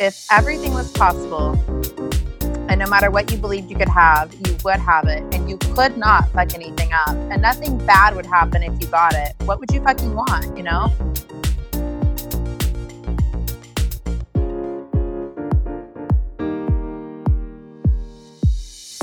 if everything was possible and no matter what you believed you could have, you would have it, and you could not fuck anything up, and nothing bad would happen if you got it, what would you fucking want, you know?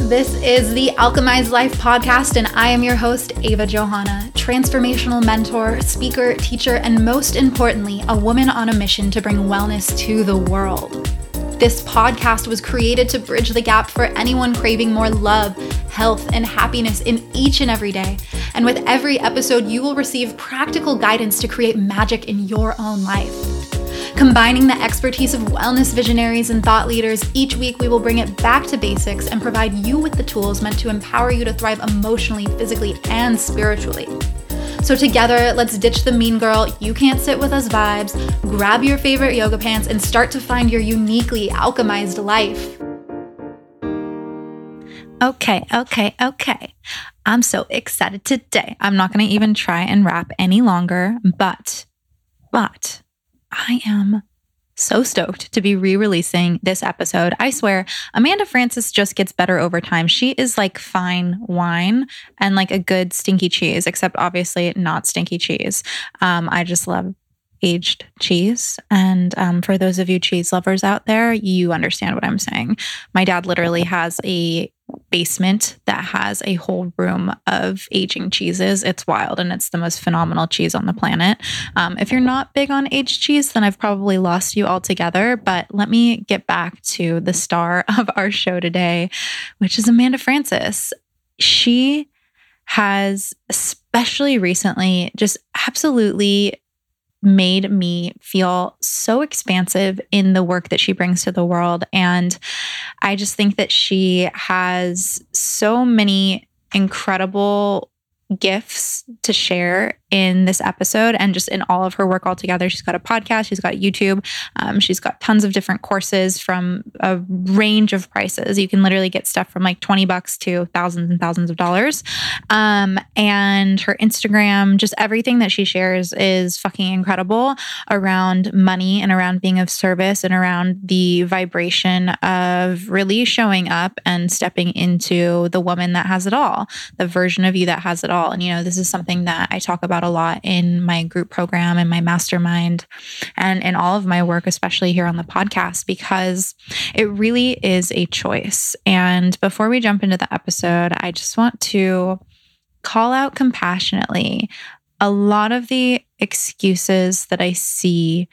This is the Alchemized Life podcast, and I am your host, Ava Johanna, transformational mentor, speaker, teacher, and most importantly, a woman on a mission to bring wellness to the world. This podcast was created to bridge the gap for anyone craving more love, health, and happiness in each and every day. And with every episode, you will receive practical guidance to create magic in your own life. Combining the expertise of wellness visionaries and thought leaders, each week we will bring it back to basics and provide you with the tools meant to empower you to thrive emotionally, physically, and spiritually. So, together, let's ditch the mean girl, you can't sit with us vibes, grab your favorite yoga pants, and start to find your uniquely alchemized life. Okay, okay, okay. I'm so excited today. I'm not going to even try and rap any longer, but, but, I am so stoked to be re releasing this episode. I swear, Amanda Frances just gets better over time. She is like fine wine and like a good stinky cheese, except obviously not stinky cheese. Um, I just love aged cheese. And um, for those of you cheese lovers out there, you understand what I'm saying. My dad literally has a basement that has a whole room of aging cheeses. It's wild and it's the most phenomenal cheese on the planet. Um, if you're not big on aged cheese, then I've probably lost you altogether. But let me get back to the star of our show today, which is Amanda Frances. She has, especially recently, just absolutely made me feel so expansive in the work that she brings to the world. And I just think that she has so many incredible gifts to share in this episode and just in all of her work altogether. She's got a podcast, she's got YouTube, um, she's got tons of different courses from a range of prices. You can literally get stuff from like 20 bucks to thousands and thousands of dollars. Um, and her Instagram, just everything that she shares is fucking incredible around money and around being of service and around the vibration of really showing up and stepping into the woman that has it all, the version of you that has it all. And, you know, this is something that I talk about a lot in my group program and my mastermind and in all of my work, especially here on the podcast, because it really is a choice. And before we jump into the episode, I just want to call out compassionately a lot of the excuses that I see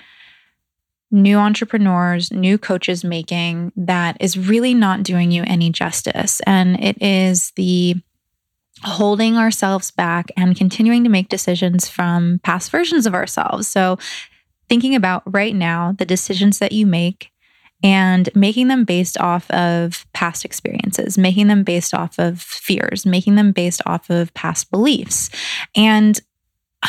new entrepreneurs, new coaches making that is really not doing you any justice. And it is the holding ourselves back and continuing to make decisions from past versions of ourselves. So, thinking about right now the decisions that you make and making them based off of past experiences, making them based off of fears, making them based off of past beliefs. And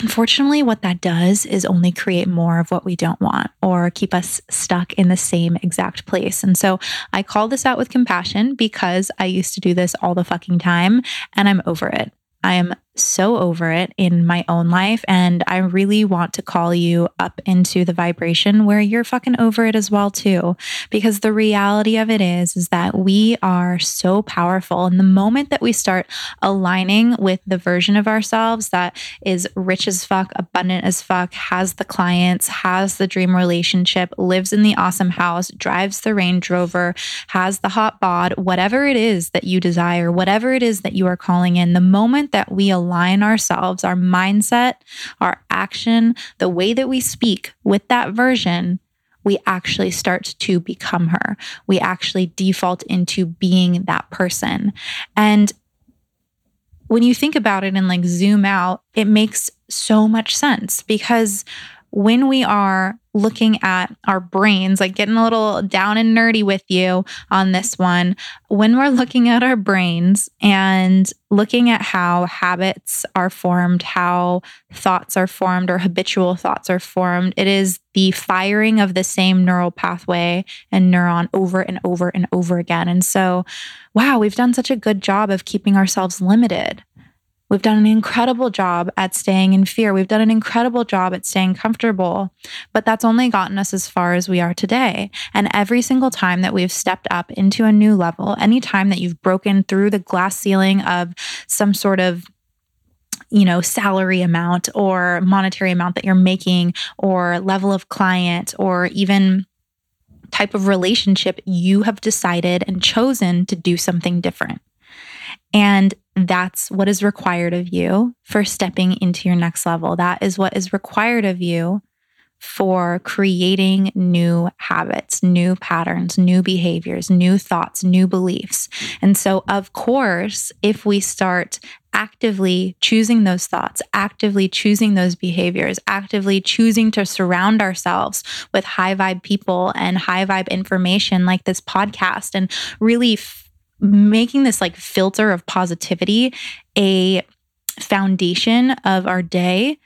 Unfortunately, what that does is only create more of what we don't want or keep us stuck in the same exact place. And so I call this out with compassion because I used to do this all the fucking time and I'm over it. I am so over it in my own life. And I really want to call you up into the vibration where you're fucking over it as well, too. Because the reality of it is, is that we are so powerful. And the moment that we start aligning with the version of ourselves that is rich as fuck, abundant as fuck, has the clients, has the dream relationship, lives in the awesome house, drives the Range Rover, has the hot bod, whatever it is that you desire, whatever it is that you are calling in, the moment that we align ourselves, our mindset, our action, the way that we speak with that version, we actually start to become her. We actually default into being that person. And when you think about it and like zoom out, it makes so much sense because when we are looking at our brains, like getting a little down and nerdy with you on this one, when we're looking at our brains and looking at how habits are formed, how thoughts are formed, or habitual thoughts are formed, it is the firing of the same neural pathway and neuron over and over and over again. And so, wow, we've done such a good job of keeping ourselves limited We've done an incredible job at staying in fear. We've done an incredible job at staying comfortable, but that's only gotten us as far as we are today. And every single time that we've stepped up into a new level, any time that you've broken through the glass ceiling of some sort of you know, salary amount or monetary amount that you're making or level of client or even type of relationship, you have decided and chosen to do something different. And that's what is required of you for stepping into your next level. That is what is required of you for creating new habits, new patterns, new behaviors, new thoughts, new beliefs. And so, of course, if we start actively choosing those thoughts, actively choosing those behaviors, actively choosing to surround ourselves with high vibe people and high vibe information like this podcast, and really making this like filter of positivity a foundation of our day,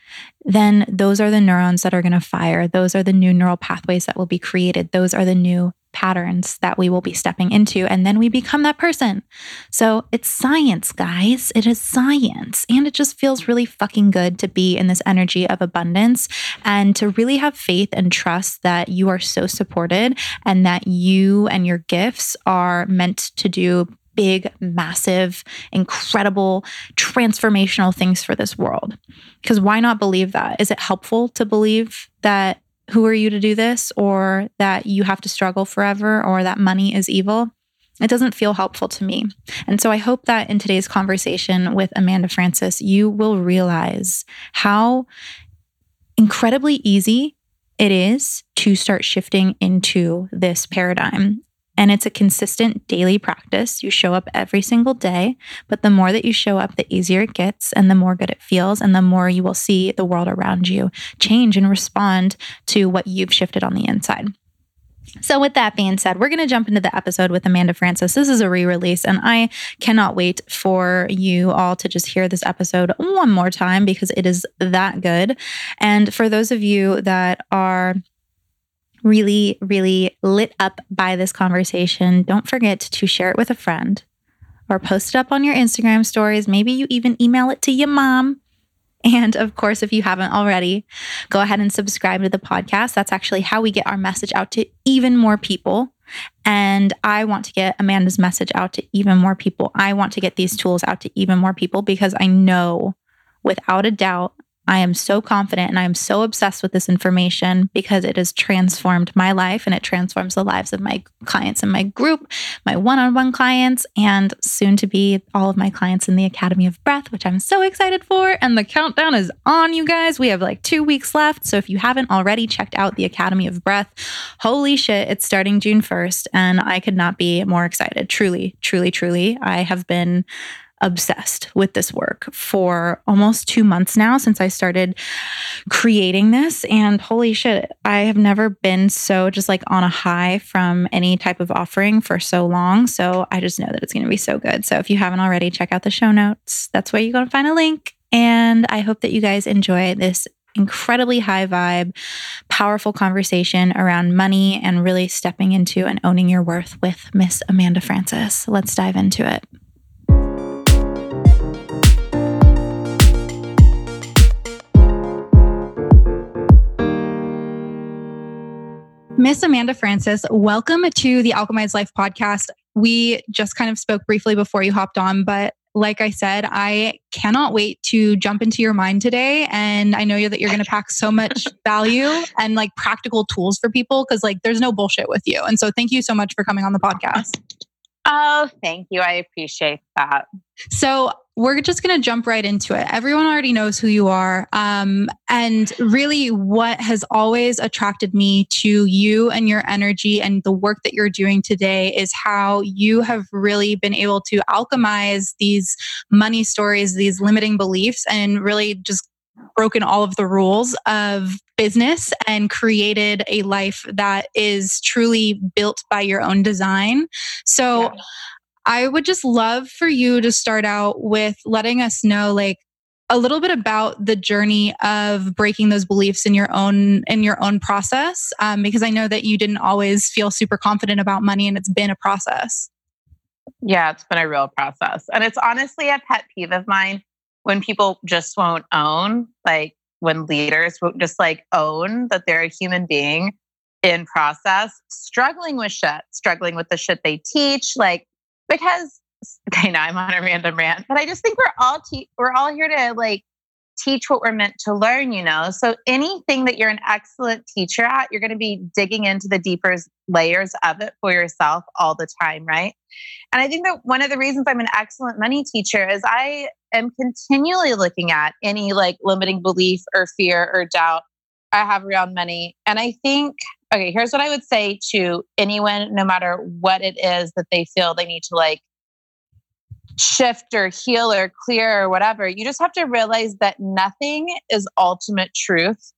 then those are the neurons that are going to fire. Those are the new neural pathways that will be created. Those are the new patterns that we will be stepping into. And then we become that person. So it's science, guys. It is science. And it just feels really fucking good to be in this energy of abundance and to really have faith and trust that you are so supported and that you and your gifts are meant to do big, massive, incredible, transformational things for this world. Because why not believe that? Is it helpful to believe that who are you to do this or that you have to struggle forever or that money is evil? It doesn't feel helpful to me. And so I hope that in today's conversation with Amanda Frances, you will realize how incredibly easy it is to start shifting into this paradigm and it's a consistent daily practice. You show up every single day, but the more that you show up, the easier it gets and the more good it feels, and the more you will see the world around you change and respond to what you've shifted on the inside. So, with that being said, we're going to jump into the episode with Amanda Frances. This is a re release, and I cannot wait for you all to just hear this episode one more time because it is that good. And for those of you that are really, really lit up by this conversation, don't forget to share it with a friend or post it up on your Instagram stories. Maybe you even email it to your mom. And of course, if you haven't already, go ahead and subscribe to the podcast. That's actually how we get our message out to even more people. And I want to get Amanda's message out to even more people. I want to get these tools out to even more people because I know without a doubt I am so confident and I am so obsessed with this information because it has transformed my life and it transforms the lives of my clients in my group, my one on one clients, and soon to be all of my clients in the Academy of Breath, which I'm so excited for. And the countdown is on, you guys. We have like two weeks left. So if you haven't already checked out the Academy of Breath, holy shit, it's starting June 1st. And I could not be more excited. Truly, truly, truly. I have been obsessed with this work for almost two months now since I started creating this. And holy shit, I have never been so just like on a high from any type of offering for so long. So I just know that it's going to be so good. So if you haven't already, check out the show notes. That's where you're going to find a link. And I hope that you guys enjoy this incredibly high vibe, powerful conversation around money and really stepping into and owning your worth with Miss Amanda Frances. Let's dive into it. Miss Amanda Frances, welcome to the Alchemized Life podcast. We just kind of spoke briefly before you hopped on, but like I said, I cannot wait to jump into your mind today. And I know that you're going to pack so much value and like practical tools for people because like there's no bullshit with you. And so thank you so much for coming on the podcast. Oh, thank you. I appreciate that. So, we're just going to jump right into it. Everyone already knows who you are. Um, and really, what has always attracted me to you and your energy and the work that you're doing today is how you have really been able to alchemize these money stories, these limiting beliefs, and really just broken all of the rules of business and created a life that is truly built by your own design. So yeah. I would just love for you to start out with letting us know like a little bit about the journey of breaking those beliefs in your own in your own process um, because i know that you didn't always feel super confident about money and it's been a process. Yeah it's been a real process. And it's honestly a pet peeve of mine when people just won't own, like when leaders won't just like own that they're a human being in process, struggling with shit, struggling with the shit they teach, like because okay, now I'm on a random rant, but I just think we're all te- we're all here to like teach what we're meant to learn, you know? So anything that you're an excellent teacher at, you're going to be digging into the deeper layers of it for yourself all the time, right? And I think that one of the reasons I'm an excellent money teacher is I am continually looking at any like limiting belief or fear or doubt I have around money. And I think, okay, here's what I would say to anyone, no matter what it is that they feel they need to like shift or heal or clear or whatever. You just have to realize that nothing is ultimate truth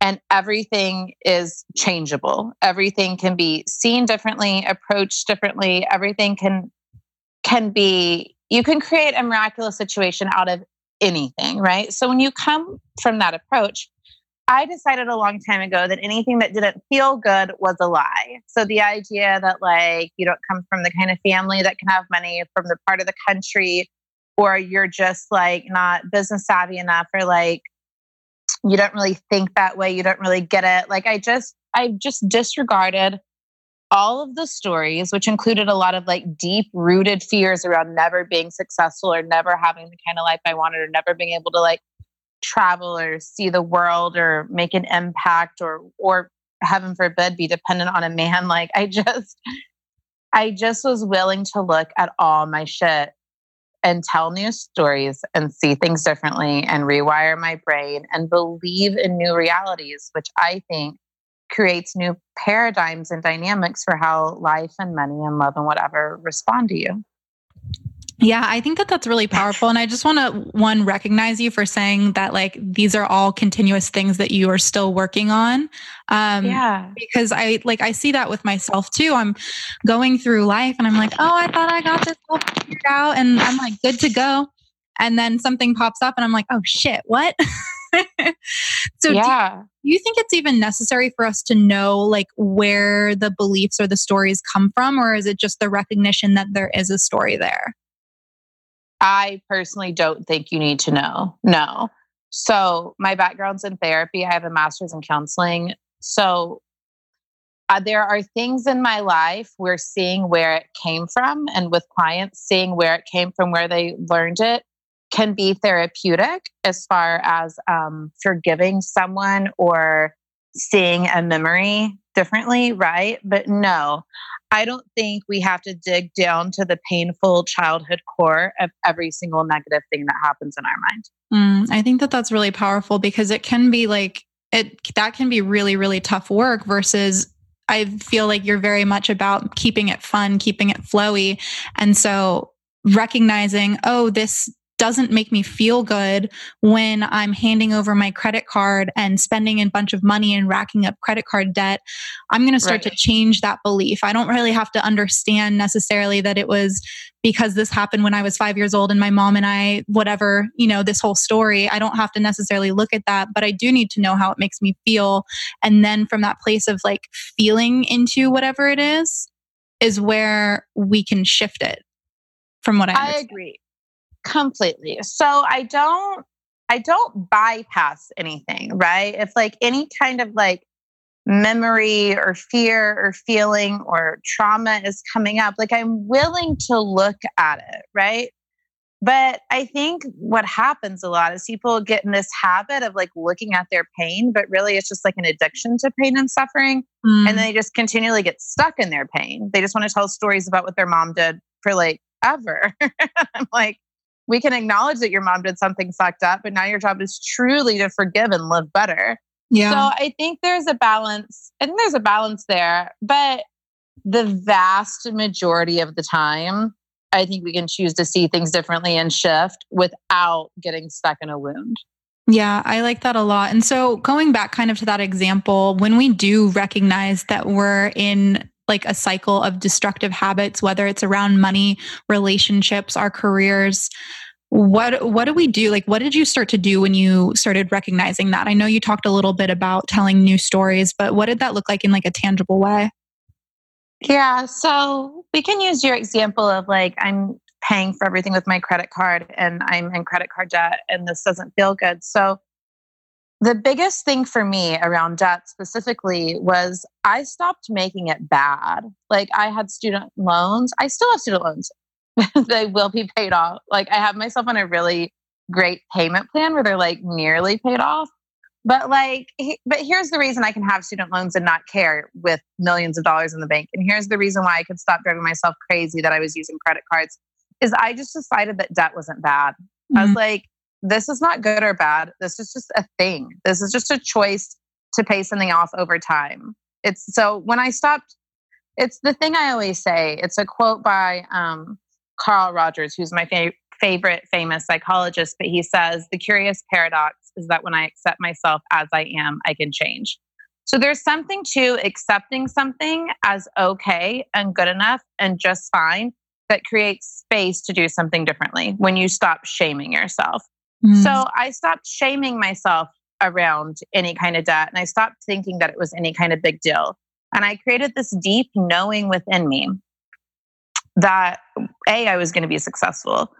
and everything is changeable. Everything can be seen differently, approached differently. Everything can can be you can create a miraculous situation out of anything, right? So when you come from that approach, I decided a long time ago that anything that didn't feel good was a lie. So the idea that like you don't come from the kind of family that can have money from the part of the country or you're just like not business savvy enough or like you don't really think that way, you don't really get it. Like I just I just disregarded all of the stories which included a lot of like deep rooted fears around never being successful or never having the kind of life I wanted or never being able to like travel or see the world or make an impact or or heaven forbid be dependent on a man. Like i just i just was willing to look at all my shit and tell new stories and see things differently and rewire my brain and believe in new realities which i think creates new paradigms and dynamics for how life and money and love and whatever respond to you yeah, I think that that's really powerful. And I just want to, one, recognize you for saying that, like, these are all continuous things that you are still working on. Um, yeah. Because I, like, I see that with myself too. I'm going through life and I'm like, oh, I thought I got this all figured out and I'm like, good to go. And then something pops up and I'm like, oh shit, what? so yeah. Do you think it's even necessary for us to know like where the beliefs or the stories come from or is it just the recognition that there is a story there I personally don't think you need to know. No. So, my background's in therapy. I have a master's in counseling. So, uh, there are things in my life where seeing where it came from and with clients, seeing where it came from, where they learned it can be therapeutic as far as um, forgiving someone or seeing a memory differently, right? But no, I don't think we have to dig down to the painful childhood core of every single negative thing that happens in our mind. Mm, I think that that's really powerful because it can be like, it that can be really, really tough work versus I feel like you're very much about keeping it fun, keeping it flowy. And so recognizing, oh, this doesn't make me feel good when I'm handing over my credit card and spending a bunch of money and racking up credit card debt, I'm going to start right. to change that belief. I don't really have to understand necessarily that it was because this happened when I was five years old and my mom and I, whatever, you know, this whole story. I don't have to necessarily look at that, but I do need to know how it makes me feel. And then from that place of like feeling into whatever it is, is where we can shift it from what I, I agree completely. So i don't i don't bypass anything right? If like any kind of like memory or fear or feeling or trauma is coming up like i'm willing to look at it right? But i think what happens a lot is people get in this habit of like looking at their pain but really it's just like an addiction to pain and suffering mm. and they just continually get stuck in their pain. They just want to tell stories about what their mom did for like ever. I'm like we can acknowledge that your mom did something fucked up, but now your job is truly to forgive and live better. Yeah. So I think there's a balance. I think there's a balance there, but the vast majority of the time, I think we can choose to see things differently and shift without getting stuck in a wound. Yeah, I like that a lot. And so, going back kind of to that example, when we do recognize that we're in like a cycle of destructive habits, whether it's around money, relationships, our careers. What what do we do? Like what did you start to do when you started recognizing that? I know you talked a little bit about telling new stories, but what did that look like in like a tangible way? Yeah, so we can use your example of like I'm paying for everything with my credit card and I'm in credit card debt and this doesn't feel good. So the biggest thing for me around debt specifically was I stopped making it bad. Like I had student loans. I still have student loans. they will be paid off. Like I have myself on a really great payment plan where they're like nearly paid off. But like, but here's the reason I can have student loans and not care with millions of dollars in the bank. And here's the reason why I could stop driving myself crazy that I was using credit cards is I just decided that debt wasn't bad. Mm-hmm. I was mm-hmm. like, this is not good or bad. This is just a thing. This is just a choice to pay something off over time. It's so when I stopped, it's the thing I always say. It's a quote by um, Carl Rogers, who's my fa- favorite famous psychologist, but he says, The curious paradox is that when I accept myself as I am, I can change. So there's something to accepting something as okay and good enough and just fine that creates space to do something differently when you stop shaming yourself. Mm. So I stopped shaming myself around any kind of debt and I stopped thinking that it was any kind of big deal. And I created this deep knowing within me that A, I was going to be successful,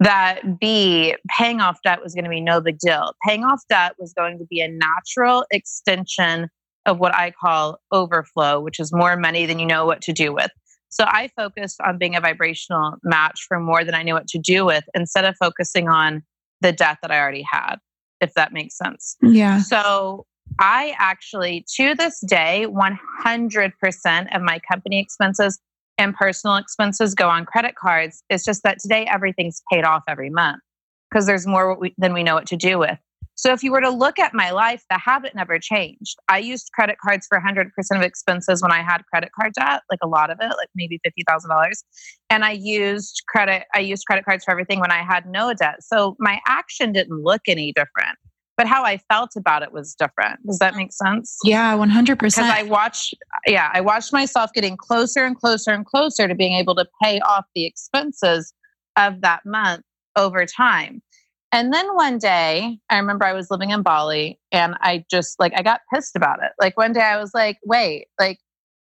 that B, paying off debt was going to be no big deal. Paying off debt was going to be a natural extension of what I call overflow, which is more money than you know what to do with. So I focused on being a vibrational match for more than I knew what to do with instead of focusing on the debt that I already had, if that makes sense. Yeah. So I actually, to this day, 100% of my company expenses and personal expenses go on credit cards. It's just that today everything's paid off every month because there's more we, than we know what to do with. So if you were to look at my life, the habit never changed. I used credit cards for 100% of expenses when I had credit card debt, like a lot of it, like maybe $50,000. And I used credit I used credit cards for everything when I had no debt. So my action didn't look any different but how I felt about it was different. Does that make sense? Yeah, 100%. Because I watched, yeah, I watched myself getting closer and closer and closer to being able to pay off the expenses of that month over time. And then one day, I remember I was living in Bali and I just like, I got pissed about it. Like one day I was like, wait, like,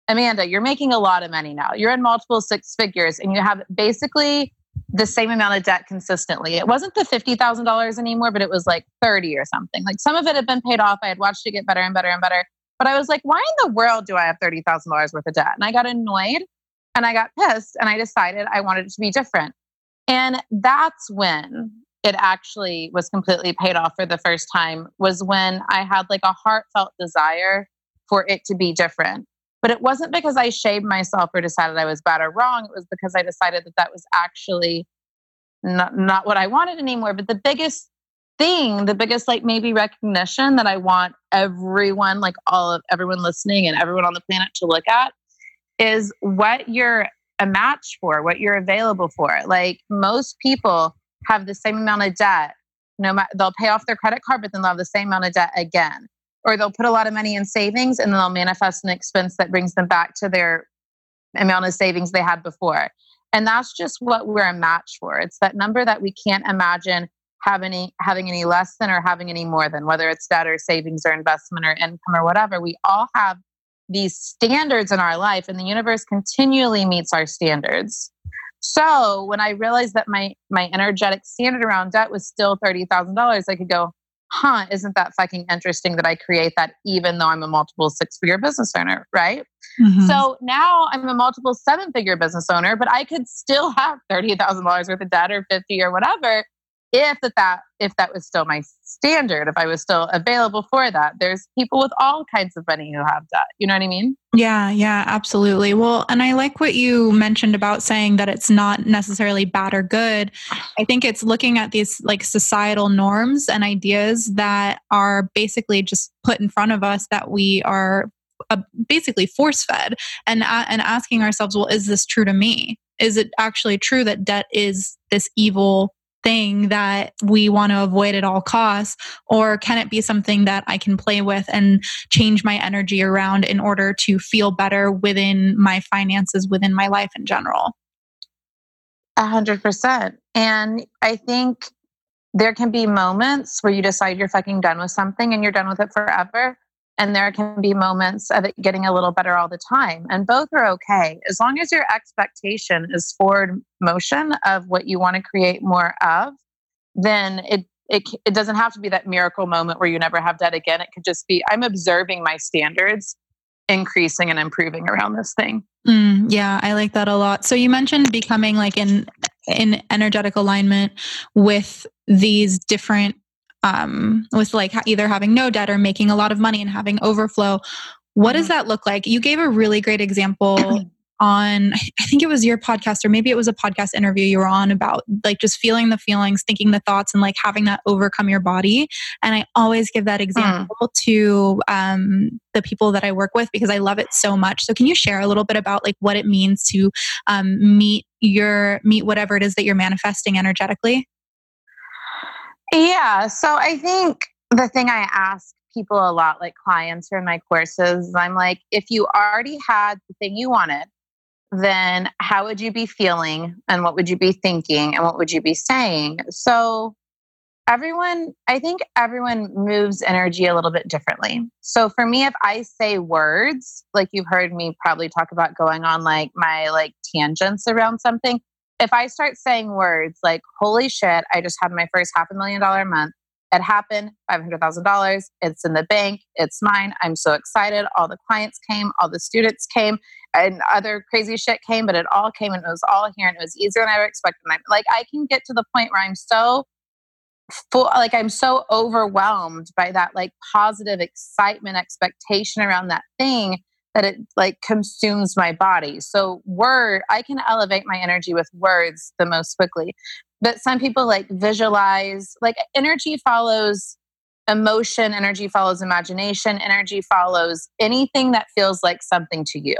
Amanda, you're making a lot of money now. You're in multiple six figures and you have basically the same amount of debt consistently. It wasn't the $50,000 anymore, but it was like 30 or something. Like some of it had been paid off. I had watched it get better and better and better. But I was like, why in the world do I have $30,000 worth of debt? And I got annoyed and I got pissed and I decided I wanted it to be different. And that's when it actually was completely paid off for the first time was when I had like a heartfelt desire for it to be different. But it wasn't because I shamed myself or decided I was bad or wrong. It was because I decided that that was actually not, not what I wanted anymore. But the biggest thing, the biggest like maybe recognition that I want everyone, like all of everyone listening and everyone on the planet to look at is what you're a match for, what you're available for. Like most people have the same amount of debt. No matter they'll pay off their credit card, but then they'll have the same amount of debt again or they'll put a lot of money in savings and then they'll manifest an expense that brings them back to their amount of savings they had before. And that's just what we're a match for. It's that number that we can't imagine having any, having any less than or having any more than, whether it's debt or savings or investment or income or whatever. We all have these standards in our life, and the universe continually meets our standards. So when I realized that my my energetic standard around debt was still thirty thousand dollars, I could go, huh, isn't that fucking interesting that I create that even though I'm a multiple six figure business owner, right? Mm-hmm. So now I'm a multiple seven figure business owner, but I could still have $30,000 worth of debt or 50 or whatever if that, that if that was still my standard if i was still available for that there's people with all kinds of money who have that. You know what i mean? Yeah yeah absolutely. Well and i like what you mentioned about saying that it's not necessarily bad or good. I think it's looking at these like societal norms and ideas that are basically just put in front of us that we are uh, basically force fed and uh, and asking ourselves well is this true to me? Is it actually true that debt is this evil thing that we want to avoid at all costs? Or can it be something that I can play with and change my energy around in order to feel better within my finances, within my life in general? A hundred percent. And I think there can be moments where you decide you're fucking done with something and you're done with it forever. And there can be moments of it getting a little better all the time. And both are okay. As long as your expectation is forward motion of what you want to create more of, then it it, it doesn't have to be that miracle moment where you never have that again. It could just be I'm observing my standards increasing and improving around this thing. Mm, yeah, I like that a lot. So you mentioned becoming like in in energetic alignment with these different um with like either having no debt or making a lot of money and having overflow. What does mm-hmm. that look like? You gave a really great example on i think it was your podcast or maybe it was a podcast interview you were on about like just feeling the feelings thinking the thoughts and like having that overcome your body and i always give that mm. example mm. to um, the people that i work with because i love it so much so can you share a little bit about like what it means to um, meet your meet whatever it is that you're manifesting energetically yeah so i think the thing i ask people a lot like clients or my courses i'm like if you already had the thing you wanted then how would you be feeling and what would you be thinking and what would you be saying? So, everyone, I think everyone moves energy a little bit differently. So, for me, if I say words, like you've heard me probably talk about going on like my like tangents around something, if I start saying words like, holy shit, I just had my first half a million dollar month, it happened, $500,000. It's in the bank. It's mine. I'm so excited. All the clients came, all the students came, and other crazy shit came, but it all came and it was all here and it was easier than I ever expected. I'm, like, I can get to the point where I'm so full, like, I'm so overwhelmed by that, like, positive excitement, expectation around that thing that it like consumes my body. So word, I can elevate my energy with words the most quickly. But some people like visualize like energy follows emotion energy follows imagination energy follows anything that feels like something to you.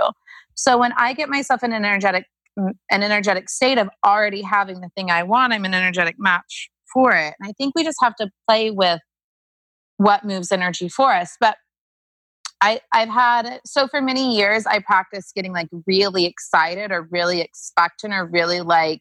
So when i get myself in an energetic mm, an energetic state of already having the thing i want i'm an energetic match for it. And i think we just have to play with what moves energy for us. But I, I've had so for many years I practiced getting like really excited or really expectant or really like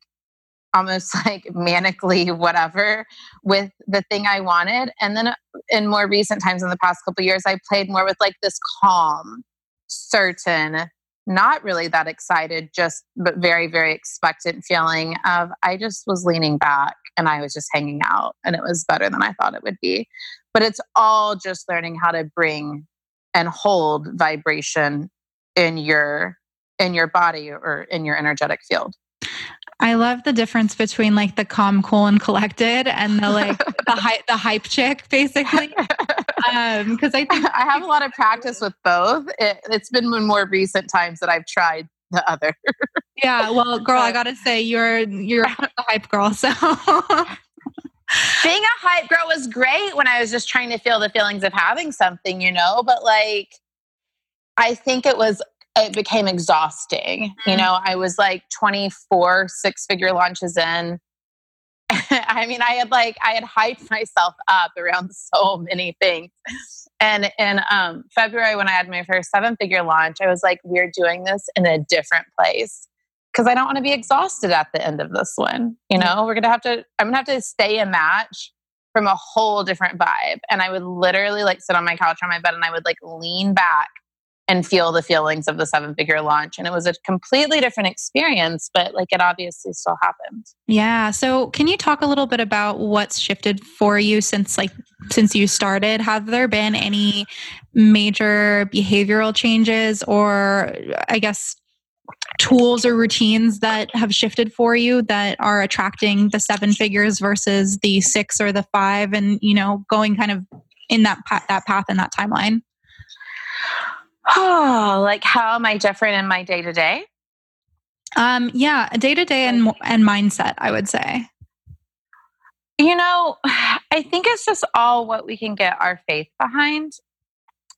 almost like manically whatever with the thing I wanted. And then uh, in more recent times in the past couple years, I played more with like this calm, certain, not really that excited, just but very, very expectant feeling of I just was leaning back and I was just hanging out and it was better than I thought it would be. But it's all just learning how to bring and hold vibration in your in your body or in your energetic field. I love the difference between like the calm, cool, and collected, and the like the hype, the hype chick, basically. Um, because I think I have a lot of practice with both. It, it's been in more recent times that I've tried the other. yeah, well, girl, I gotta say you're you're a hype girl. So being a hype girl was great when I was just trying to feel the feelings of having something, you know. But like, I think it was it became exhausting. You mm-hmm. know, I was like 24 six figure launches in. I mean, I had like I had hyped myself up around so many things. And in um, February, when I had my first seven figure launch, I was like, we're doing this in a different place because I don't want to be exhausted at the end of this one. You mm-hmm. know, we're gonna have to. I'm gonna have to stay a match from a whole different vibe. And I would literally like sit on my couch on my bed and I would like lean back and feel the feelings of the seven figure launch. And it was a completely different experience, but like it obviously still happened. Yeah. So can you talk a little bit about what's shifted for you since like since you started? Have there been any major behavioral changes or I guess tools or routines that have shifted for you that are attracting the seven figures versus the six or the five and you know going kind of in that path, that path and that timeline Oh, like how am I different in my day to day? Um, yeah, day to day and and mindset, I would say. You know, I think it's just all what we can get our faith behind.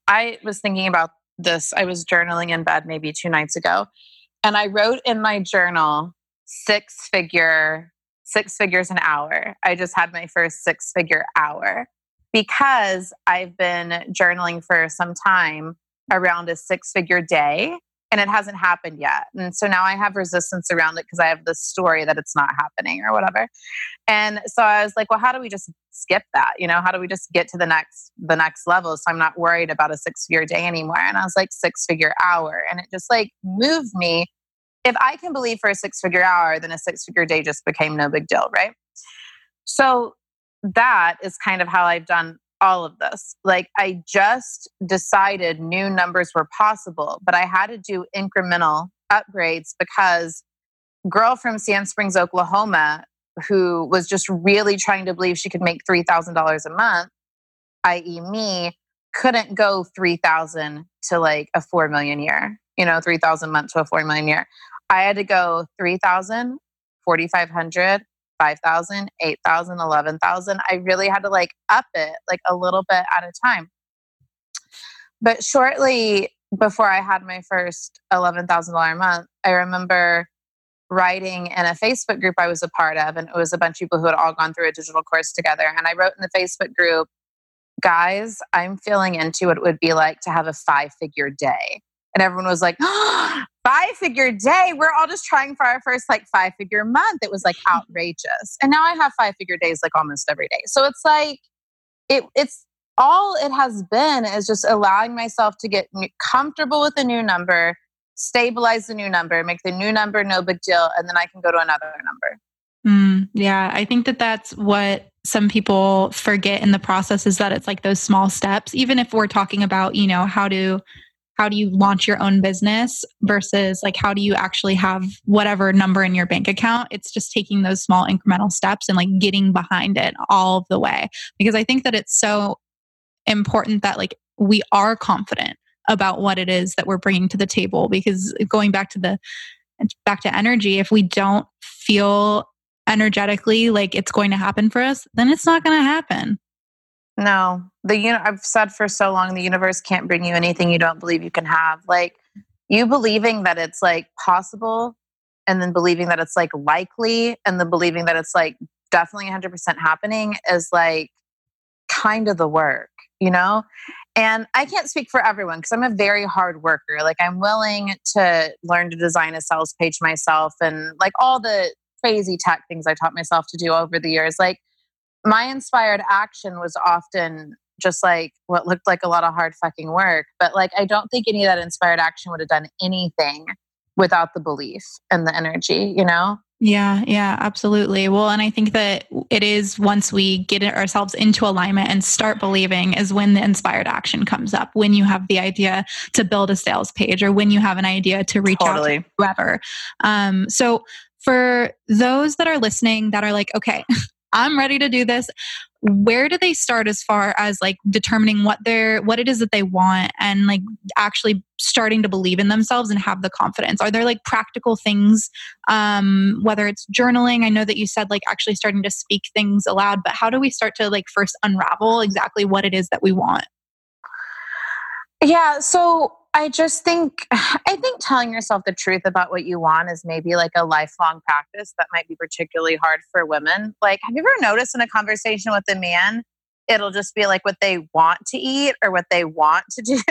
I was thinking about this. I was journaling in bed maybe two nights ago, and I wrote in my journal six figure, six figures an hour. I just had my first six figure hour because I've been journaling for some time around a six figure day. And it hasn't happened yet. And so now I have resistance around it because I have this story that it's not happening or whatever. And so I was like, well, how do we just skip that? You know, how do we just get to the next the next level so I'm not worried about a six figure day anymore? And I was like, six figure hour. And it just like moved me. If I can believe for a six figure hour, then a six figure day just became no big deal, right? So that is kind of how I've done all of this. Like I just decided new numbers were possible, but I had to do incremental upgrades because girl from Sand Springs, Oklahoma, who was just really trying to believe she could make $3,000 a month, i.e. me, couldn't go 3,000 to like a 4 million year, you know, 3,000 month to a 4 million year. I had to go 3,000, 4,500, 5,000, 8,000, 11,000. I really had to like up it like a little bit at a time. But shortly before I had my first $11,000 a month, I remember writing in a Facebook group I was a part of, and it was a bunch of people who had all gone through a digital course together. And I wrote in the Facebook group, guys, I'm feeling into what it would be like to have a five figure day. And everyone was like, oh, five figure day. We're all just trying for our first like five figure month. It was like outrageous. And now I have five figure days like almost every day. So it's like, it, it's all it has been is just allowing myself to get comfortable with the new number, stabilize the new number, make the new number no big deal, and then I can go to another number. Mm, yeah, I think that that's what some people forget in the process is that it's like those small steps. Even if we're talking about, you know, how to how do you launch your own business versus like how do you actually have whatever number in your bank account? It's just taking those small incremental steps and like getting behind it all of the way. Because i think that it's so important that like we are confident about what it is that we're bringing to the table because going back to the back to energy if we don't feel energetically like it's going to happen for us then it's not going to happen no, the you know I've said for so long the universe can't bring you anything you don't believe you can have. Like you believing that it's like possible, and then believing that it's like likely, and then believing that it's like definitely 100% happening is like kind of the work, you know. And I can't speak for everyone because I'm a very hard worker. Like I'm willing to learn to design a sales page myself, and like all the crazy tech things I taught myself to do over the years, like my inspired action was often just like what looked like a lot of hard fucking work. But like, I don't think any of that inspired action would have done anything without the belief and the energy, you know? Yeah, yeah, absolutely. Well, and I think that it is once we get ourselves into alignment and start believing is when the inspired action comes up, when you have the idea to build a sales page or when you have an idea to reach totally. out to whoever. Um, so for those that are listening that are like, okay, I'm ready to do this. Where do they start as far as like determining what they're what it is that they want and like actually starting to believe in themselves and have the confidence? Are there like practical things um whether it's journaling? I know that you said like actually starting to speak things aloud, but how do we start to like first unravel exactly what it is that we want? Yeah, so I just think I think telling yourself the truth about what you want is maybe like a lifelong practice that might be particularly hard for women. Like, have you ever noticed in a conversation with a man, it'll just be like what they want to eat or what they want to do?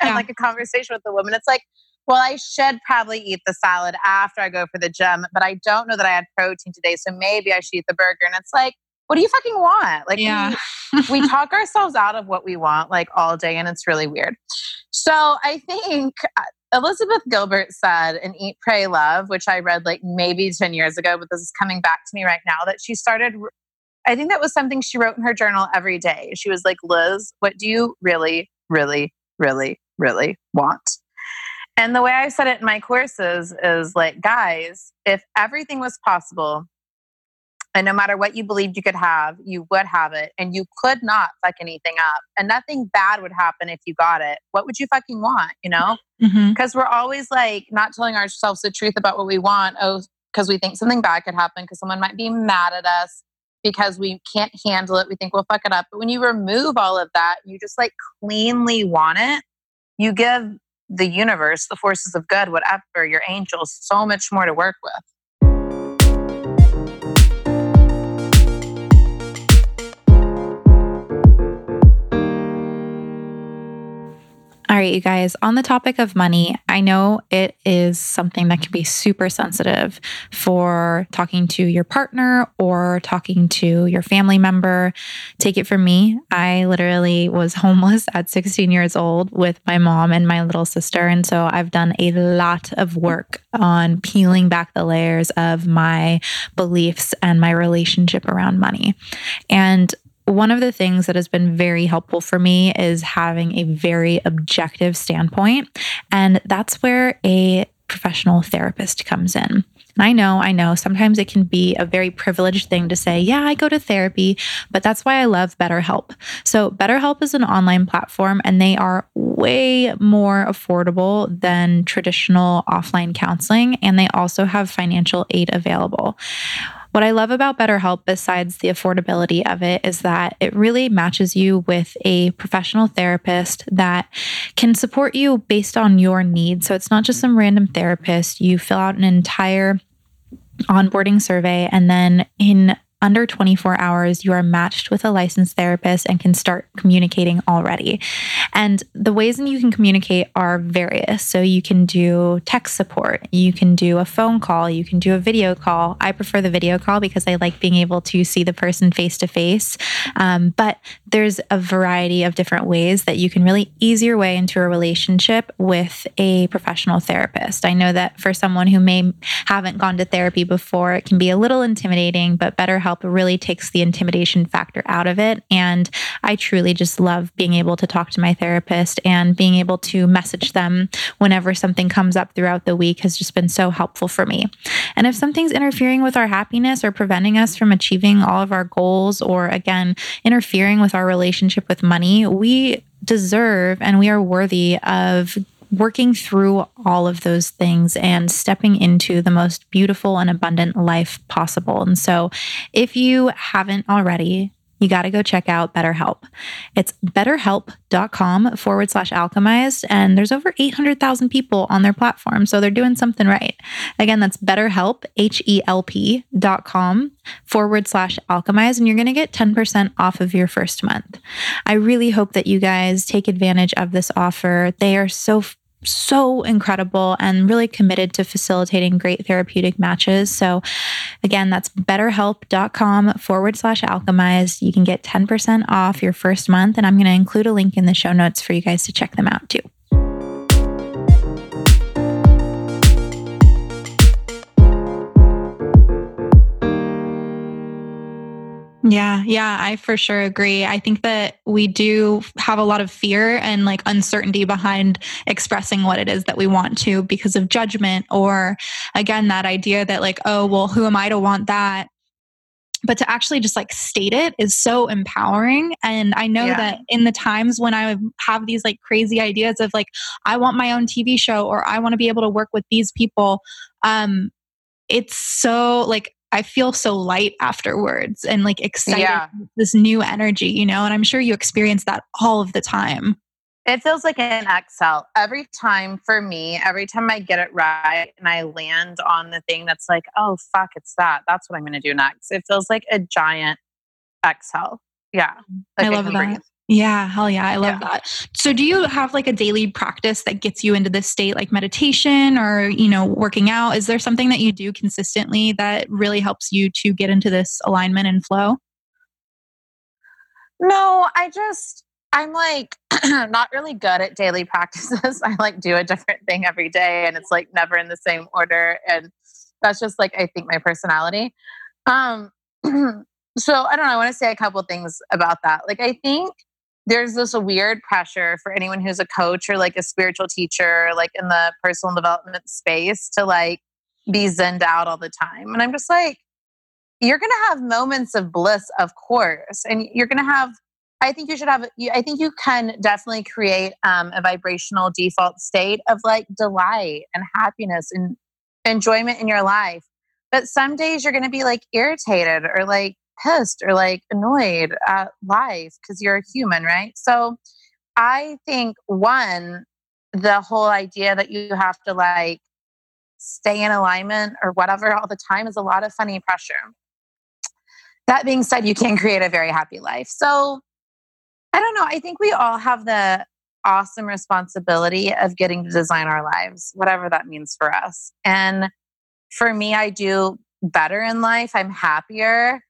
and like a conversation with a woman, it's like, well, I should probably eat the salad after I go for the gym, but I don't know that I had protein today, so maybe I should eat the burger. And it's like, what do you fucking want? Like, yeah. we, we talk ourselves out of what we want like all day, and it's really weird. So I think uh, Elizabeth Gilbert said in Eat, Pray, Love, which I read like maybe 10 years ago, but this is coming back to me right now, that she started. I think that was something she wrote in her journal every day. She was like, Liz, what do you really, really, really, really want? And the way I said it in my courses is like, guys, if everything was possible, and no matter what you believed you could have, you would have it. And you could not fuck anything up. And nothing bad would happen if you got it. What would you fucking want, you know? Because mm-hmm. we're always like not telling ourselves the truth about what we want. Oh, because we think something bad could happen, because someone might be mad at us, because we can't handle it. We think we'll fuck it up. But when you remove all of that, you just like cleanly want it, you give the universe, the forces of good, whatever, your angels, so much more to work with. All right, you guys, on the topic of money, I know it is something that can be super sensitive for talking to your partner or talking to your family member. Take it from me. I literally was homeless at 16 years old with my mom and my little sister. And so I've done a lot of work on peeling back the layers of my beliefs and my relationship around money. And one of the things that has been very helpful for me is having a very objective standpoint. And that's where a professional therapist comes in. And I know, I know, sometimes it can be a very privileged thing to say, yeah, I go to therapy, but that's why I love BetterHelp. So, BetterHelp is an online platform and they are way more affordable than traditional offline counseling. And they also have financial aid available. What I love about BetterHelp, besides the affordability of it, is that it really matches you with a professional therapist that can support you based on your needs. So it's not just some random therapist. You fill out an entire onboarding survey, and then in under 24 hours, you are matched with a licensed therapist and can start communicating already. And the ways that you can communicate are various. So you can do text support, you can do a phone call, you can do a video call. I prefer the video call because I like being able to see the person face to face. But there's a variety of different ways that you can really ease your way into a relationship with a professional therapist. I know that for someone who may haven't gone to therapy before, it can be a little intimidating, but BetterHelp help really takes the intimidation factor out of it. And I truly just love being able to talk to my therapist and being able to message them whenever something comes up throughout the week has just been so helpful for me. And if something's interfering with our happiness or preventing us from achieving all of our goals, or again, interfering with our relationship with money, we deserve and we are worthy of working through all of those things and stepping into the most beautiful and abundant life possible. And so, if you haven't already, you got to go check out BetterHelp. It's betterhelp.com forward slash alchemized. And there's over 800,000 people on their platform. So they're doing something right. Again, that's betterhelp, H E L P dot com forward slash alchemized. And you're going to get 10% off of your first month. I really hope that you guys take advantage of this offer. They are so so incredible and really committed to facilitating great therapeutic matches. So, again, that's betterhelp.com forward slash alchemized. You can get 10% off your first month, and I'm going to include a link in the show notes for you guys to check them out too. Yeah, yeah, I for sure agree. I think that we do have a lot of fear and like uncertainty behind expressing what it is that we want to because of judgment, or again, that idea that like, oh, well, who am I to want that? But to actually just like state it is so empowering. And I know yeah. that in the times when I have these like crazy ideas of like, I want my own TV show or I want to be able to work with these people, um, it's so like I feel so light afterwards and like excited, yeah. this new energy, you know, and I'm sure you experience that all of the time. It feels like an exhale every time for me. Every time I get it right and I land on the thing that's like, oh, fuck, it's that. That's what I'm going to do next. It feels like a giant exhale. Yeah. Like I love I that. Breathe. Yeah, hell yeah. I love yeah. that. So do you have like a daily practice that gets you into this state like meditation or, you know, working out? Is there something that you do consistently that really helps you to get into this alignment and flow? No, I just I'm like not really good at daily practices. I like do a different thing every day and it's like never in the same order and that's just like I think my personality. Um so I don't know, I want to say a couple things about that. Like I think there's this weird pressure for anyone who's a coach or like a spiritual teacher, like in the personal development space, to like be zenned out all the time. And I'm just like, you're going to have moments of bliss, of course. And you're going to have, I think you should have, I think you can definitely create um, a vibrational default state of like delight and happiness and enjoyment in your life. But some days you're going to be like irritated or like pissed or like annoyed at life because you're a human, right? So I think one, the whole idea that you have to like stay in alignment or whatever all the time is a lot of funny pressure. That being said, you can create a very happy life. So I don't know. I think we all have the awesome responsibility of getting to design our lives, whatever that means for us. And for me, I do better in life. I'm happier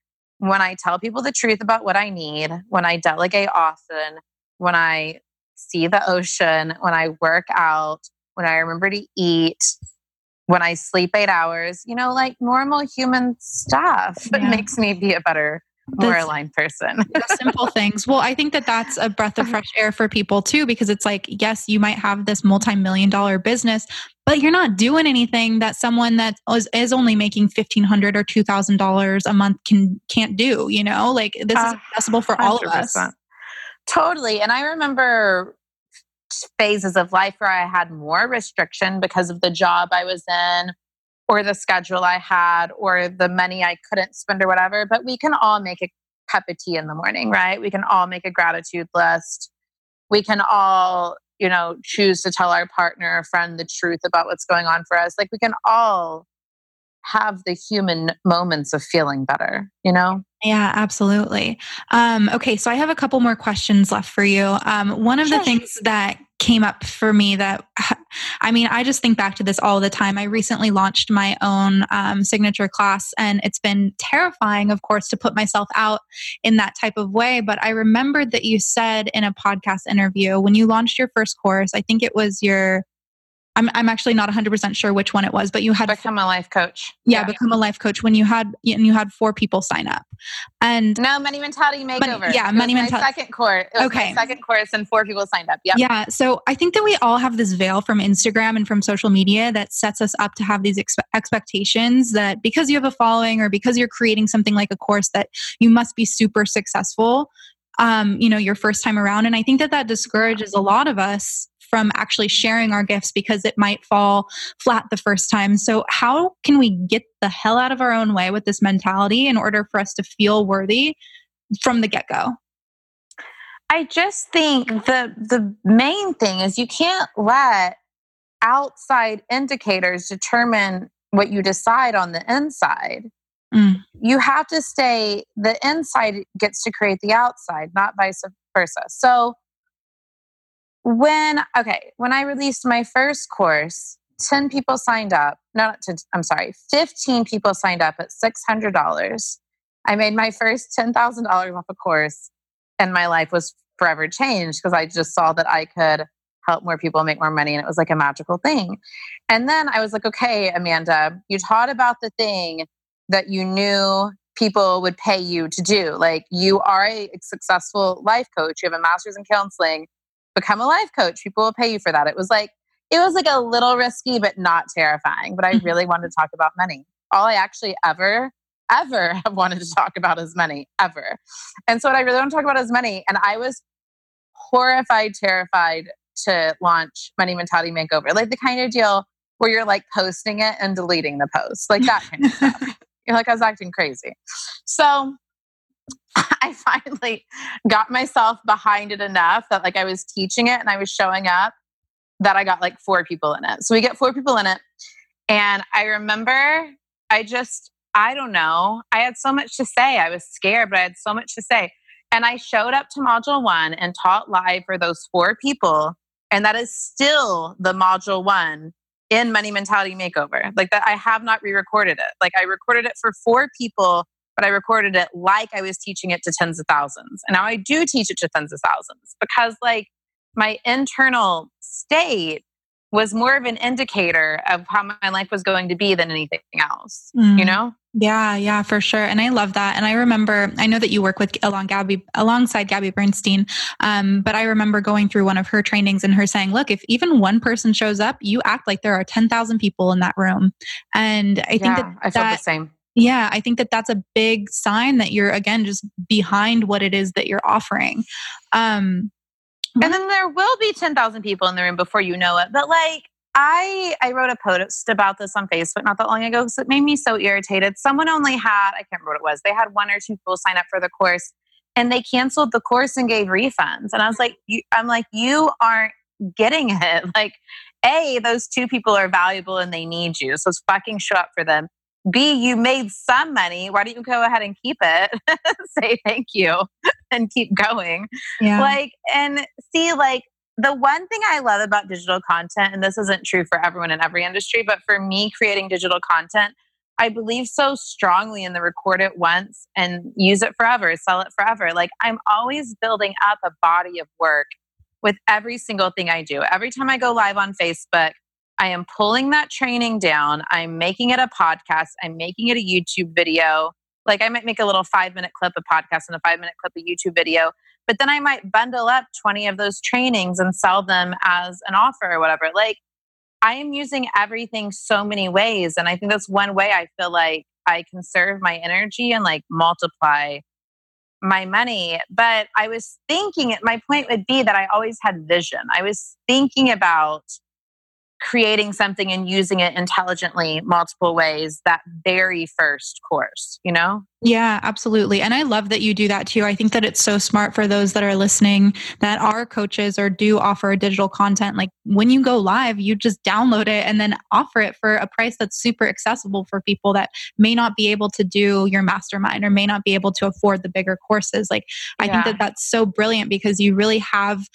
when I tell people the truth about what I need, when I delegate often, when I see the ocean, when I work out, when I remember to eat, when I sleep eight hours, you know, like normal human stuff. Yeah. It makes me be a better more the, aligned person. simple things. Well, I think that that's a breath of fresh air for people too, because it's like, yes, you might have this multi million dollar business, but you're not doing anything that someone that is, is only making fifteen hundred or two thousand dollars a month can can't do. You know, like this uh, is accessible for 100%. all of us. Totally. And I remember phases of life where I had more restriction because of the job I was in or the schedule I had or the money I couldn't spend or whatever. But we can all make a cup of tea in the morning, right? We can all make a gratitude list. We can all, you know, choose to tell our partner or friend the truth about what's going on for us. Like we can all have the human moments of feeling better, you know? Yeah, absolutely. Um, okay, so I have a couple more questions left for you. Um, one of sure. the things that came up for me that I mean, I just think back to this all the time. I recently launched my own um, signature class, and it's been terrifying, of course, to put myself out in that type of way. But I remembered that you said in a podcast interview when you launched your first course, I think it was your I'm, I'm actually not 100% sure which one it was, but you had become a life coach. Yeah, yeah, become a life coach when you had and you had four people sign up. And no money mentality makeover. Money, yeah, money mentality. Second course. okay, second course, and four people signed up. Yeah. Yeah. So I think that we all have this veil from Instagram and from social media that sets us up to have these expe- expectations that because you have a following or because you're creating something like a course that you must be super successful. Um, you know, your first time around, and I think that that discourages a lot of us from actually sharing our gifts because it might fall flat the first time. So, how can we get the hell out of our own way with this mentality in order for us to feel worthy from the get go? I just think the the main thing is you can't let outside indicators determine what you decide on the inside. Mm. You have to stay, the inside gets to create the outside, not vice versa. So when okay when i released my first course 10 people signed up not to, i'm sorry 15 people signed up at $600 i made my first $10000 off a course and my life was forever changed because i just saw that i could help more people make more money and it was like a magical thing. And then i was like okay amanda you taught about the thing that you knew people would pay you to do. Like you are a successful life coach. You have a master's in counseling become a life coach. People will pay you for that. It was like, it was like a little risky, but not terrifying. But I mm-hmm. really wanted to talk about money. All I actually ever, ever have wanted to talk about is money, ever. And so what I really want to talk about is money. And I was horrified, terrified to launch Money Mentality Makeover, like the kind of deal where you're like posting it and deleting the post, like that kind of stuff. You're like, I was acting crazy. So I finally got myself behind it enough that like I was teaching it and I was showing up that I got like four people in it. So we get four people in it. And I remember I just, I don't know, I had so much to say. I was scared, but I had so much to say. And I showed up to module one and taught live for those four people. And that is still the module one in Money Mentality Makeover. Like that, I have not re recorded it. Like I recorded it for four people but I recorded it like I was teaching it to tens of thousands. And now I do teach it to tens of thousands because, like, my internal state was more of an indicator of how my life was going to be than anything else, mm. you know? Yeah, yeah, for sure. And I love that. And I remember, I know that you work with along Gabby, alongside Gabby Bernstein. Um, but I remember going through one of her trainings and her saying, look, if even one person shows up, you act like there are 10,000 people in that room. And I think yeah, that I felt the same yeah, I think that that's a big sign that you're again just behind what it is that you're offering. Um, and then there will be 10,000 people in the room before you know it. But like I I wrote a post about this on Facebook not that long ago because it made me so irritated. Someone only had, I can't remember what it was. They had one or two people sign up for the course and they canceled the course and gave refunds. And I was like, you, I'm like, you aren't getting it. Like, A, those two people are valuable and they need you. So fucking show up for them. B, you made some money. Why don't you go ahead and keep it? Say thank you and keep going. Yeah. Like, and see, like, the one thing I love about digital content, and this isn't true for everyone in every industry, but for me creating digital content, I believe so strongly in the record it once and use it forever, sell it forever. Like I'm always building up a body of work with every single thing I do. Every time I go live on Facebook, I am pulling that training down. I'm making it a podcast. I'm making it a YouTube video. Like I might make a little five minute clip of podcast and a five minute clip of YouTube video, but then I might bundle up 20 of those trainings and sell them as an offer or whatever. Like I am using everything so many ways. And I think that's one way I feel like I conserve my energy and like multiply my money. But I was thinking, my point would be that I always had vision. I was thinking about creating something and using it intelligently multiple ways that very first course you know? Yeah absolutely. And i love that you do that too. I think that it's so smart for those that are listening that are coaches or do offer digital content. Like when you go live you just download it and then offer it for a price that's super accessible for people that may not be able to do your mastermind or may not be able to afford the bigger courses. Like i yeah. think that that's so brilliant because you really have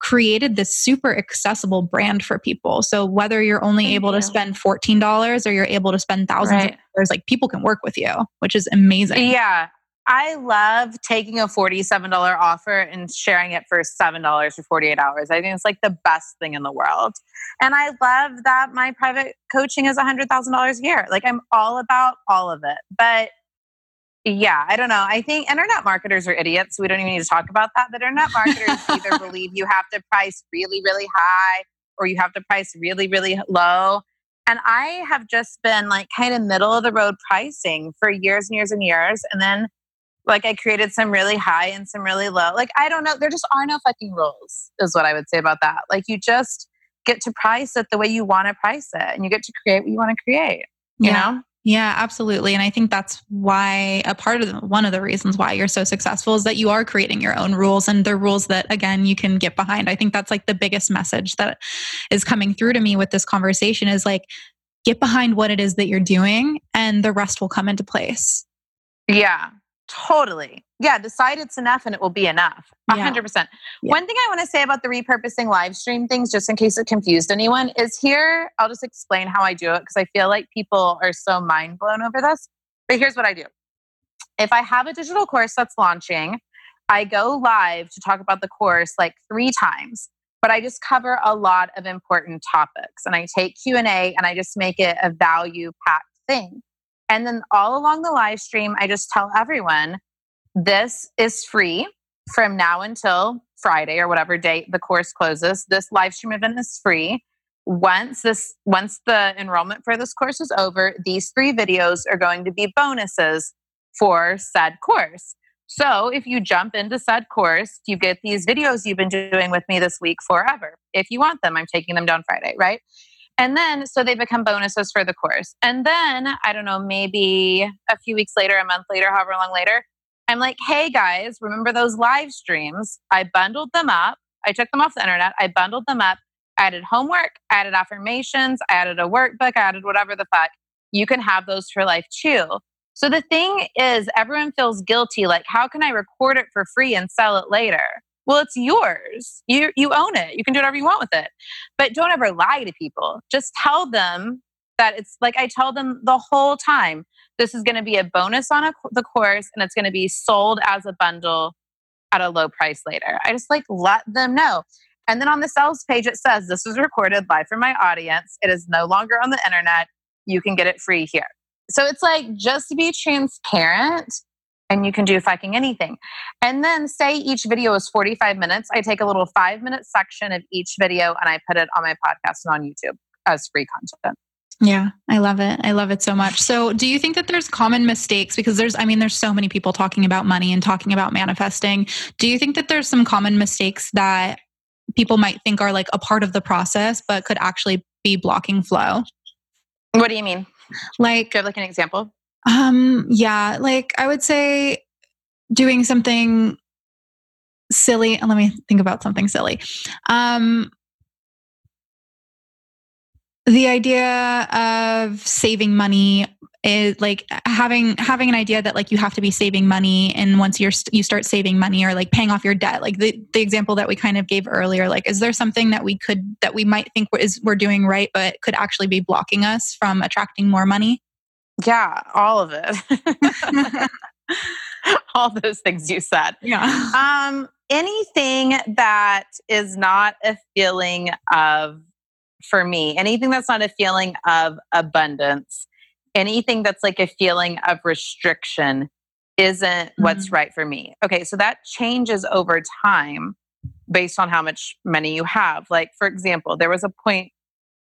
created this super accessible brand for people. So whether you're only Thank able you. to spend $14 or you're able to spend thousands right. of dollars, like people can work with you, which is amazing. Yeah. I love taking a $47 offer and sharing it for $7 for 48 hours. I think it's like the best thing in the world. And I love that my private coaching is $100,000 a year. Like I'm all about all of it. But yeah, I don't know. I think internet marketers are idiots. We don't even need to talk about that. But internet marketers either believe you have to price really, really high or you have to price really, really low. And I have just been like kind of middle of the road pricing for years and years and years. And then like I created some really high and some really low. Like I don't know. There just are no fucking rules, is what I would say about that. Like you just get to price it the way you want to price it and you get to create what you want to create. You yeah. know? Yeah, absolutely. And I think that's why a part of the, one of the reasons why you're so successful is that you are creating your own rules and they're rules that again you can get behind. I think that's like the biggest message that is coming through to me with this conversation is like get behind what it is that you're doing and the rest will come into place. Yeah. Totally. Yeah, decide it's enough and it will be enough. A hundred percent. One thing I want to say about the repurposing live stream things, just in case it confused anyone, is here, I'll just explain how I do it because I feel like people are so mind blown over this. But here's what I do. If I have a digital course that's launching, I go live to talk about the course like three times, but I just cover a lot of important topics and I take Q&A and I just make it a value packed thing. And then all along the live stream, I just tell everyone this is free from now until Friday or whatever date the course closes. This live stream event is free. Once this once the enrollment for this course is over, these three videos are going to be bonuses for said course. So if you jump into said course, you get these videos you've been doing with me this week forever. If you want them, I'm taking them down Friday, right? And then, so they become bonuses for the course. And then, I don't know, maybe a few weeks later, a month later, however long later, I'm like, hey guys, remember those live streams? I bundled them up. I took them off the internet. I bundled them up, added homework, added affirmations, added a workbook, added whatever the fuck. You can have those for life too. So the thing is, everyone feels guilty. Like, how can I record it for free and sell it later? Well, it's yours. You you own it. You can do whatever you want with it. But don't ever lie to people. Just tell them that it's like I tell them the whole time. This is going to be a bonus on a, the course, and it's going to be sold as a bundle at a low price later. I just like let them know. And then on the sales page, it says this was recorded live for my audience. It is no longer on the internet. You can get it free here. So it's like just to be transparent and you can do fucking anything. And then say each video is 45 minutes. I take a little five minute section of each video and I put it on my podcast and on YouTube as free content. Yeah, I love it. I love it so much. So, do you think that there's common mistakes because there's I mean there's so many people talking about money and talking about manifesting. Do you think that there's some common mistakes that people might think are like a part of the process but could actually be blocking flow? What do you mean? Like, do you have like an example? Um, yeah, like I would say doing something silly. Let me think about something silly. Um, the idea of saving money is like having having an idea that like you have to be saving money and once you're you start saving money or like paying off your debt like the, the example that we kind of gave earlier like is there something that we could that we might think is we're doing right but could actually be blocking us from attracting more money yeah all of it all those things you said yeah um anything that is not a feeling of for me anything that's not a feeling of abundance anything that's like a feeling of restriction isn't mm-hmm. what's right for me. Okay, so that changes over time based on how much money you have. Like for example, there was a point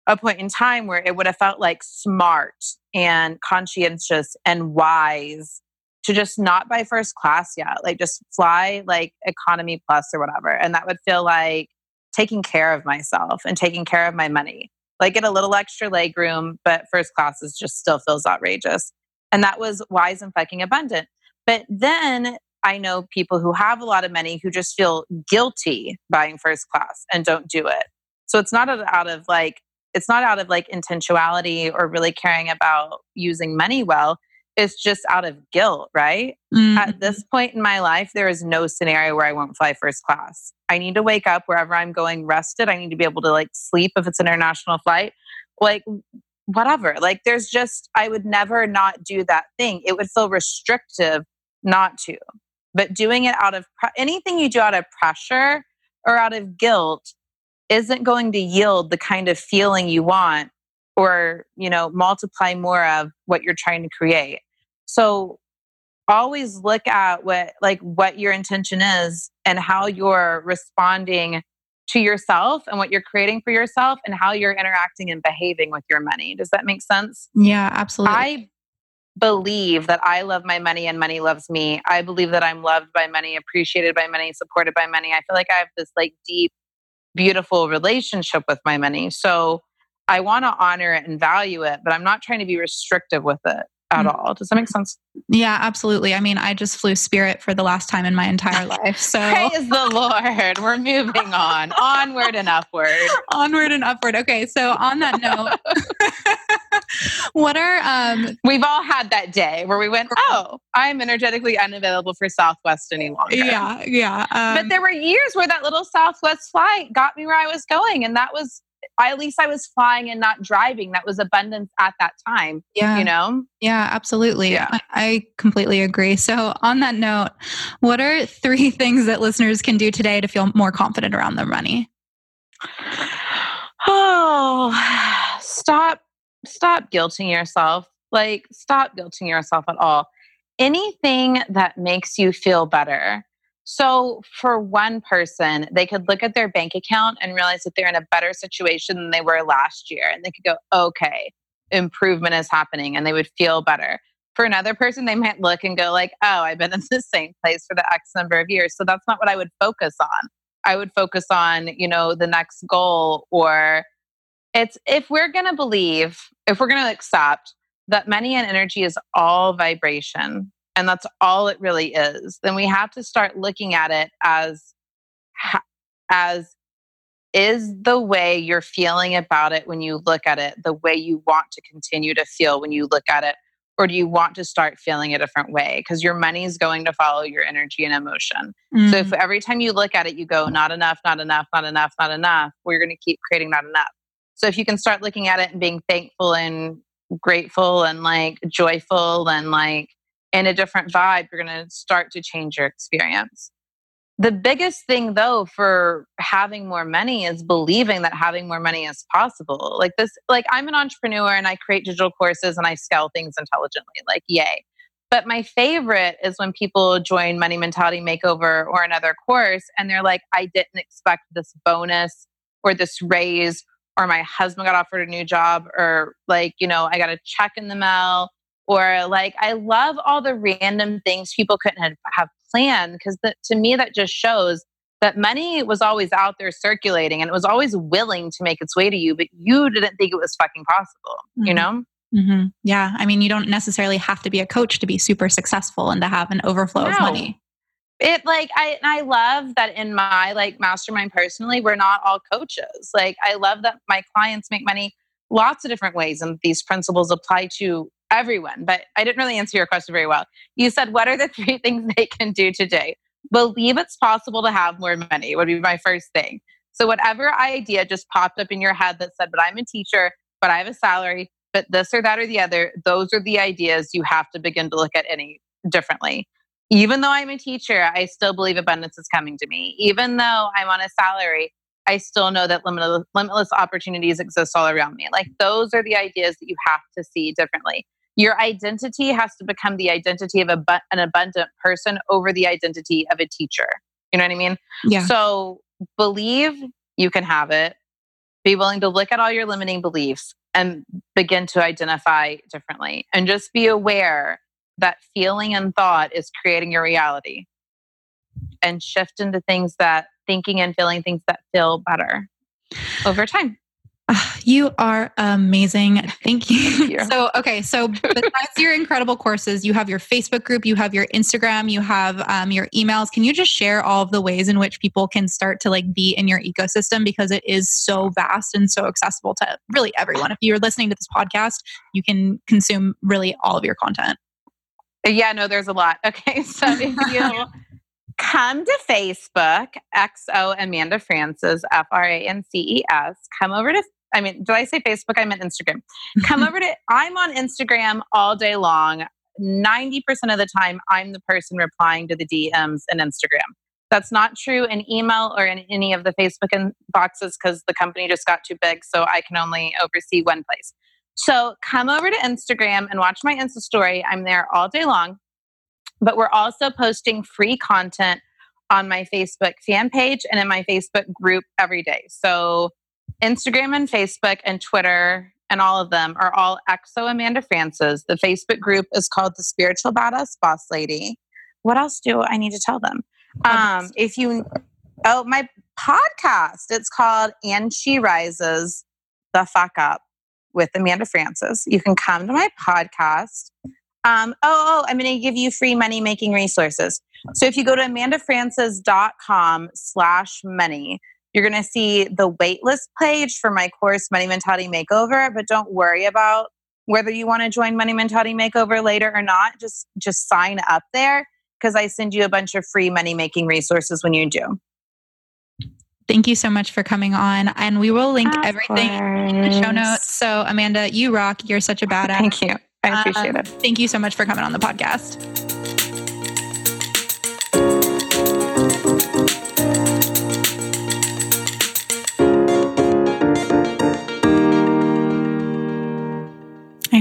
a point in time where it would have felt like smart and conscientious and wise to just not buy first class yet, like just fly like economy plus or whatever. And that would feel like taking care of myself and taking care of my money like get a little extra leg room, but first class is just still feels outrageous. And that was wise and fucking abundant. But then I know people who have a lot of money who just feel guilty buying first class and don't do it. So it's not out of like, it's not out of like intentionality or really caring about using money well. It's just out of guilt, right? Mm-hmm. At this point in my life, there is no scenario where I won't fly first class. I need to wake up wherever I'm going rested. I need to be able to like sleep if it's an international flight. Like whatever. Like there's just I would never not do that thing. It would feel restrictive not to. But doing it out of anything you do out of pressure or out of guilt isn't going to yield the kind of feeling you want or, you know, multiply more of what you're trying to create. So always look at what like what your intention is and how you're responding to yourself and what you're creating for yourself and how you're interacting and behaving with your money. Does that make sense? Yeah, absolutely. I believe that I love my money and money loves me. I believe that I'm loved by money, appreciated by money, supported by money. I feel like I have this like deep beautiful relationship with my money. So I want to honor it and value it, but I'm not trying to be restrictive with it at mm. all. Does that make sense? Yeah, absolutely. I mean, I just flew Spirit for the last time in my entire life. So praise the Lord. We're moving on, onward and upward, onward and upward. Okay, so on that note, what are um? We've all had that day where we went, oh, I'm energetically unavailable for Southwest any longer. Yeah, yeah. Um, but there were years where that little Southwest flight got me where I was going, and that was I, at least I was flying and not driving. That was abundance at that time. Yeah. You know? Yeah, absolutely. Yeah. I, I completely agree. So, on that note, what are three things that listeners can do today to feel more confident around their money? Oh, stop, stop guilting yourself. Like, stop guilting yourself at all. Anything that makes you feel better so, for one person, they could look at their bank account and realize that they're in a better situation than they were last year. And they could go, okay, improvement is happening, and they would feel better. For another person, they might look and go, like, oh, I've been in the same place for the X number of years. So, that's not what I would focus on. I would focus on, you know, the next goal or it's if we're going to believe, if we're going to accept that money and energy is all vibration, and that's all it really is, then we have to start looking at it as as is the way you're feeling about it when you look at it the way you want to continue to feel when you look at it or do you want to start feeling a different way because your money is going to follow your energy and emotion mm. so if mm. every time you look at it you go not enough not enough not enough not enough well you're going to keep creating not enough so if you can start looking at it and being thankful and grateful and like joyful and like in a different vibe, you're going to start to change your experience. The biggest thing, though, for having more money is believing that having more money is possible. Like this, like I'm an entrepreneur and I create digital courses and I scale things intelligently. Like, yay. But my favorite is when people join Money Mentality Makeover or another course and they're like, I didn't expect this bonus or this raise, or my husband got offered a new job, or like, you know, I got a check in the mail or like i love all the random things people couldn't have, have planned because to me that just shows that money was always out there circulating and it was always willing to make its way to you but you didn't think it was fucking possible mm-hmm. you know mm-hmm. yeah i mean you don't necessarily have to be a coach to be super successful and to have an overflow no. of money it like i i love that in my like mastermind personally we're not all coaches like i love that my clients make money lots of different ways and these principles apply to everyone, but I didn't really answer your question very well. You said, What are the three things they can do today? Believe it's possible to have more money, would be my first thing. So, whatever idea just popped up in your head that said, But I'm a teacher, but I have a salary, but this or that or the other, those are the ideas you have to begin to look at any differently. Even though I'm a teacher, I still believe abundance is coming to me. Even though I'm on a salary, I still know that limitless, limitless opportunities exist all around me. Like those are the ideas that you have to see differently. Your identity has to become the identity of a, an abundant person over the identity of a teacher. You know what I mean? Yeah. So believe you can have it. Be willing to look at all your limiting beliefs and begin to identify differently. And just be aware that feeling and thought is creating your reality. And shift into things that thinking and feeling things that feel better over time. You are amazing. Thank you. Thank you. So, okay. So, besides your incredible courses, you have your Facebook group, you have your Instagram, you have um, your emails. Can you just share all of the ways in which people can start to like be in your ecosystem because it is so vast and so accessible to really everyone? If you're listening to this podcast, you can consume really all of your content. Yeah, no, there's a lot. Okay. So, if you come to Facebook, XO Amanda Frances, F R A N C E S. Come over to I mean, do I say Facebook? I meant Instagram. Come over to, I'm on Instagram all day long. 90% of the time, I'm the person replying to the DMs in Instagram. That's not true in email or in any of the Facebook boxes because the company just got too big. So I can only oversee one place. So come over to Instagram and watch my Insta story. I'm there all day long. But we're also posting free content on my Facebook fan page and in my Facebook group every day. So Instagram and Facebook and Twitter and all of them are all XO Amanda Frances. The Facebook group is called the Spiritual Badass Boss Lady. What else do I need to tell them? Um, if you, oh, my podcast, it's called And She Rises the Fuck Up with Amanda Frances. You can come to my podcast. Um, oh, oh, I'm going to give you free money making resources. So if you go to amandafrances.com slash money, you're going to see the waitlist page for my course, Money Mentality Makeover. But don't worry about whether you want to join Money Mentality Makeover later or not. Just just sign up there because I send you a bunch of free money making resources when you do. Thank you so much for coming on. And we will link of everything course. in the show notes. So, Amanda, you rock. You're such a badass. Thank you. I appreciate um, it. Thank you so much for coming on the podcast.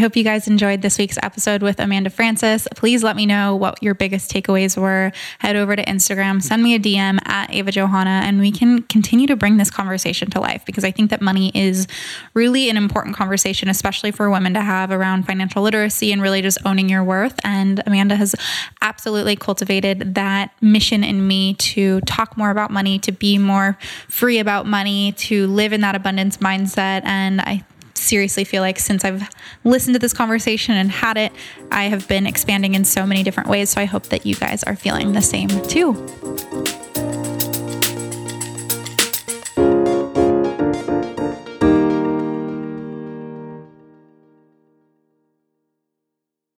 Hope you guys enjoyed this week's episode with Amanda Frances. Please let me know what your biggest takeaways were. Head over to Instagram, send me a DM at Ava Johanna, and we can continue to bring this conversation to life because I think that money is really an important conversation, especially for women to have around financial literacy and really just owning your worth. And Amanda has absolutely cultivated that mission in me to talk more about money, to be more free about money, to live in that abundance mindset. And I seriously feel like since I've listened to this conversation and had it, I have been expanding in so many different ways. So I hope that you guys are feeling the same too.